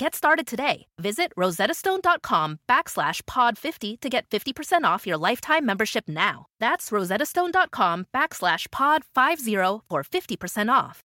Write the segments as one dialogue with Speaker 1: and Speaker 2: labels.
Speaker 1: Get started today. Visit rosettastone.com backslash pod50 to get 50% off your lifetime membership now. That's rosettastone.com backslash pod50 for 50% off.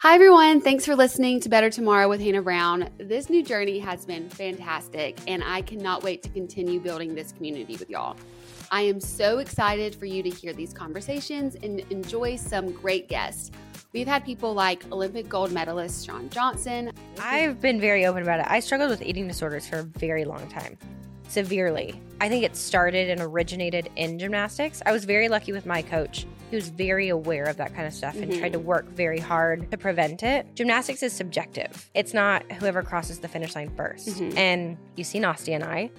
Speaker 2: Hi, everyone. Thanks for listening to Better Tomorrow with Hannah Brown. This new journey has been fantastic, and I cannot wait to continue building this community with y'all. I am so excited for you to hear these conversations and enjoy some great guests. We've had people like Olympic gold medalist Shawn Johnson.
Speaker 3: I've been very open about it. I struggled with eating disorders for a very long time, severely. I think it started and originated in gymnastics. I was very lucky with my coach. He was very aware of that kind of stuff and
Speaker 2: Mhm.
Speaker 3: tried to work very hard to prevent it. Gymnastics is subjective. It's not whoever crosses the finish line 1st
Speaker 2: Mhm.
Speaker 3: And you see Nastia and I,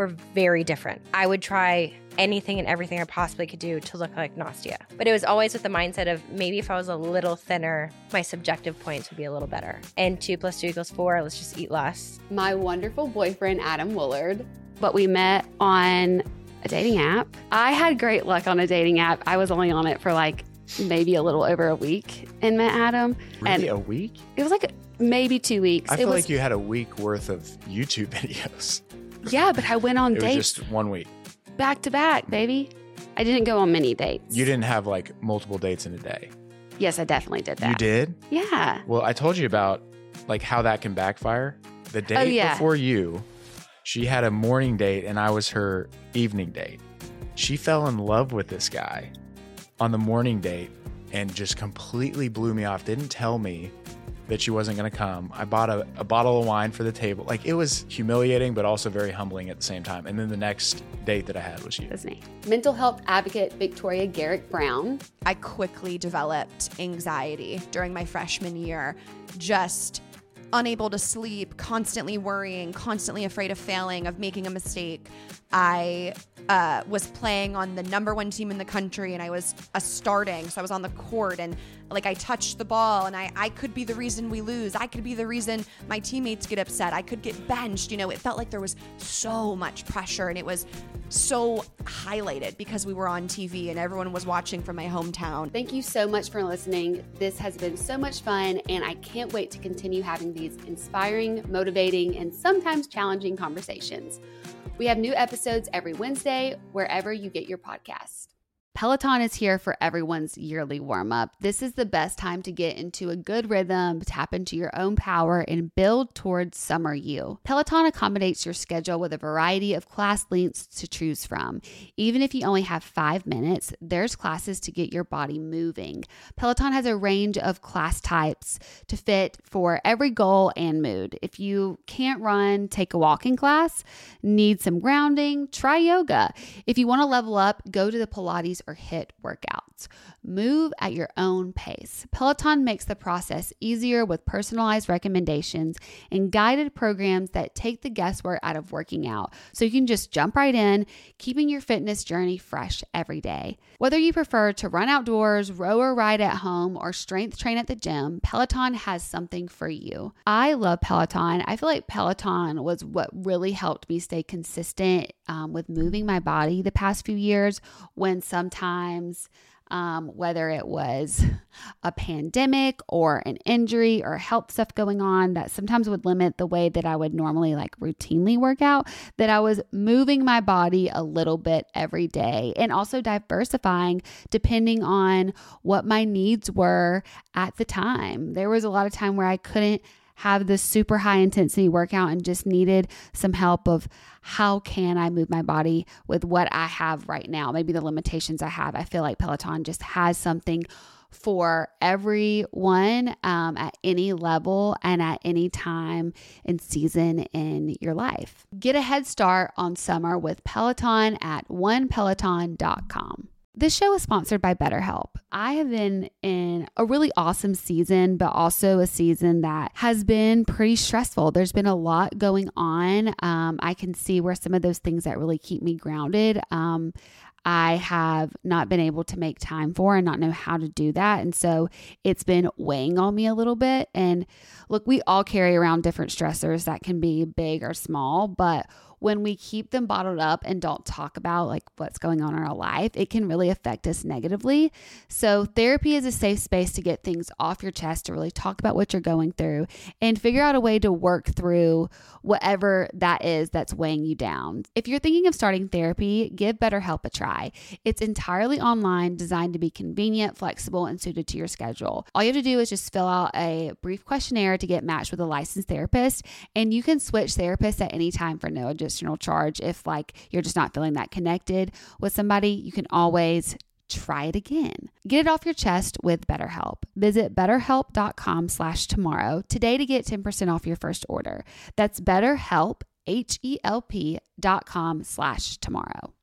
Speaker 3: we're very different. I would try anything and everything I possibly could do to look like Nastia. But it was always with the mindset of maybe if I was a little thinner, my subjective points would be a little better. And two plus two equals four, let's just eat less.
Speaker 2: My wonderful boyfriend, Adam Woolard. But we met on a dating app. I had great luck on a dating app. I was only on it for like maybe a little over a week and met Adam.
Speaker 4: Really,
Speaker 2: And
Speaker 4: a week?
Speaker 2: it was like maybe two weeks.
Speaker 4: I
Speaker 2: it
Speaker 4: feel
Speaker 2: was,
Speaker 4: like you had a week worth of YouTube videos.
Speaker 2: Yeah, but I went on
Speaker 4: It
Speaker 2: dates
Speaker 4: just one week.
Speaker 2: back to back, baby. I didn't go on many dates.
Speaker 4: You didn't have like multiple dates in a day.
Speaker 2: Yes, I definitely did that.
Speaker 4: You did?
Speaker 2: Yeah.
Speaker 4: Well, I told you about like how that can backfire. The date
Speaker 2: Oh, yeah.
Speaker 4: before you, she had a morning date and I was her evening date. She fell in love with this guy on the morning date and just completely blew me off. Didn't tell me that she wasn't going to come. I bought a, a bottle of wine for the table. Like it was humiliating, but also very humbling at the same time. And then the next date that I had was you.
Speaker 2: That's me. Mental health advocate Victoria Garrick Brown.
Speaker 5: I quickly developed anxiety during my freshman year, just unable to sleep, constantly worrying, constantly afraid of failing, of making a mistake. I uh, was playing on the number one team in the country and I was a starting. So I was on the court and like I touched the ball and I, I could be the reason we lose. I could be the reason my teammates get upset. I could get benched. You know, it felt like there was so much pressure and it was so highlighted because we were on TV and everyone was watching from my hometown.
Speaker 2: Thank you so much for listening. This has been so much fun, and I can't wait to continue having these inspiring, motivating, and sometimes challenging conversations. We have new episodes every Wednesday, wherever you get your podcasts. Peloton is here for everyone's yearly warm up. This is the best time to get into a good rhythm, tap into your own power, and build towards summer you. Peloton accommodates your schedule with a variety of class lengths to choose from. Even if you only have five minutes, there's classes to get your body moving. Peloton has a range of class types to fit for every goal and mood. If you can't run, take a walking class, need some grounding, try yoga. If you want to level up, go to the Pilates or HIIT workouts. Move at your own pace. Peloton makes the process easier with personalized recommendations and guided programs that take the guesswork out of working out so you can just jump right in, keeping your fitness journey fresh every day. Whether you prefer to run outdoors, row or ride at home, or strength train at the gym, Peloton has something for you. I love Peloton. I feel like Peloton was what really helped me stay consistent um, with moving my body the past few years when sometimes um, whether it was a pandemic or an injury or health stuff going on that sometimes would limit the way that I would normally like routinely work out, that I was moving my body a little bit every day and also diversifying depending on what my needs were at the time. There was a lot of time where I couldn't have this super high intensity workout and just needed some help of how can I move my body with what I have right now, maybe the limitations I have. I feel like Peloton just has something for everyone um, at any level and at any time and season in your life. Get a head start on summer with Peloton at onepeloton.com. This show is sponsored by BetterHelp. I have been in a really awesome season, but also a season that has been pretty stressful. There's been a lot going on. Um, I can see where some of those things that really keep me grounded. Um, I have not been able to make time for and not know how to do that. And so it's been weighing on me a little bit. And look, we all carry around different stressors that can be big or small, but when we keep them bottled up and don't talk about like what's going on in our life, it can really affect us negatively. So, therapy is a safe space to get things off your chest, to really talk about what you're going through and figure out a way to work through whatever that is that's weighing you down. If you're thinking of starting therapy, give BetterHelp a try. It's entirely online, designed to be convenient, flexible, and suited to your schedule. All you have to do is just fill out a brief questionnaire to get matched with a licensed therapist, and you can switch therapists at any time for no charge. If like you're just not feeling that connected with somebody, you can always try it again. Get it off your chest with BetterHelp. Visit betterhelp.com slash tomorrow today to get 10% off your first order. That's betterhelp, H-E-L-P dot com slash tomorrow.